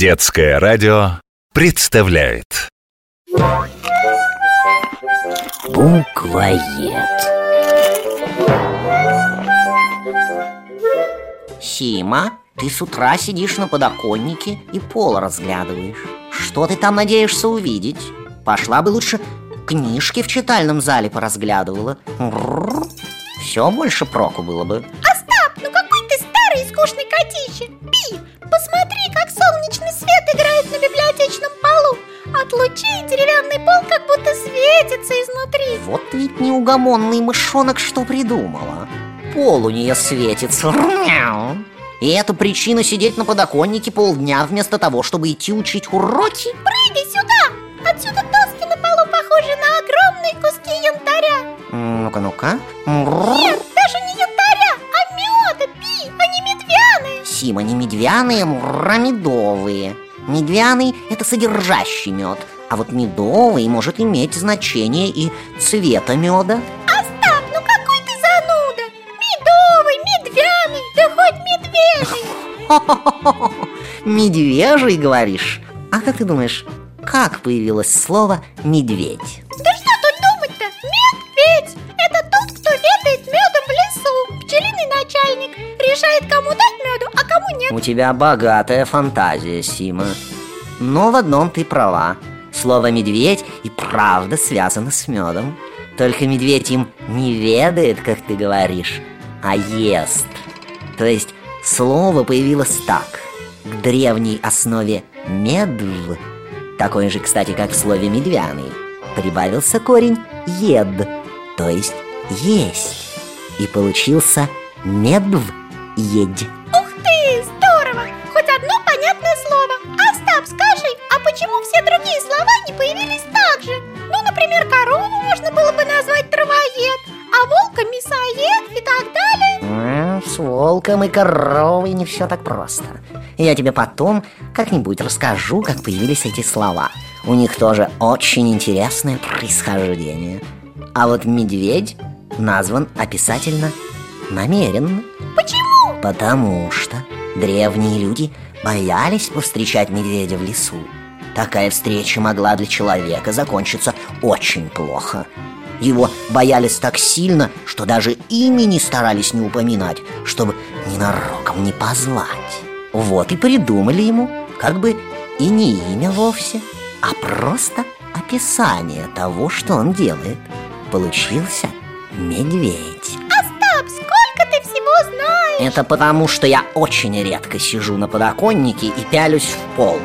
Детское радио представляет Буквоед. Сима, ты с утра сидишь на подоконнике и пол разглядываешь. Что ты там надеешься увидеть? Пошла бы лучше книжки в читальном зале поразглядывала. Все больше проку было бы. Котище Пи, посмотри, как солнечный свет играет на библиотечном полу От лучей деревянный пол как будто светится изнутри Вот ведь неугомонный мышонок что придумала. Пол у нее светится. И это причина сидеть на подоконнике полдня вместо того, чтобы идти учить уроки? Прыгай сюда! Отсюда доски на полу похожи на огромные куски янтаря Ну-ка, ну-ка. Нет, Сима, не медвяные, а медовые. Медвяный – это содержащий мед, а вот медовый может иметь значение и цвета меда. Остап, ну какой ты зануда Медовый, медвяный, да хоть медвежий Медвежий, говоришь? А как ты думаешь, как появилось слово «медведь»? Да что тут думать-то? Медведь! Это тот, кто ведает медом в лесу Пчелиный начальник Решает, кому дать меду, У тебя богатая фантазия, Сима. Но в одном ты права. Слово «медведь» и правда связано с медом. Только медведь им не ведает, как ты говоришь, а ест. То есть слово появилось так. К древней основе «медв», такой же, кстати, как в слове «медвяный», прибавился корень «ед», то есть «есть». И получился «медв-едь». Другие слова не появились так же? Ну, например, корову можно было бы назвать травоед А волка мясоед и так далее С волком и коровой не все так просто. Я тебе потом как-нибудь расскажу, как появились эти слова. У них тоже очень интересное происхождение. А вот медведь назван описательно намеренно. Почему? Потому что древние люди боялись повстречать медведя в лесу. Такая встреча могла для человека закончиться очень плохо. Его боялись так сильно, что даже имени старались не упоминать, чтобы ненароком не позвать. Вот и придумали ему как бы и не имя вовсе, а просто описание того, что он делает. Получился медведь. Остап, сколько ты всего знаешь? Это потому, что я очень редко сижу на подоконнике и пялюсь в пол.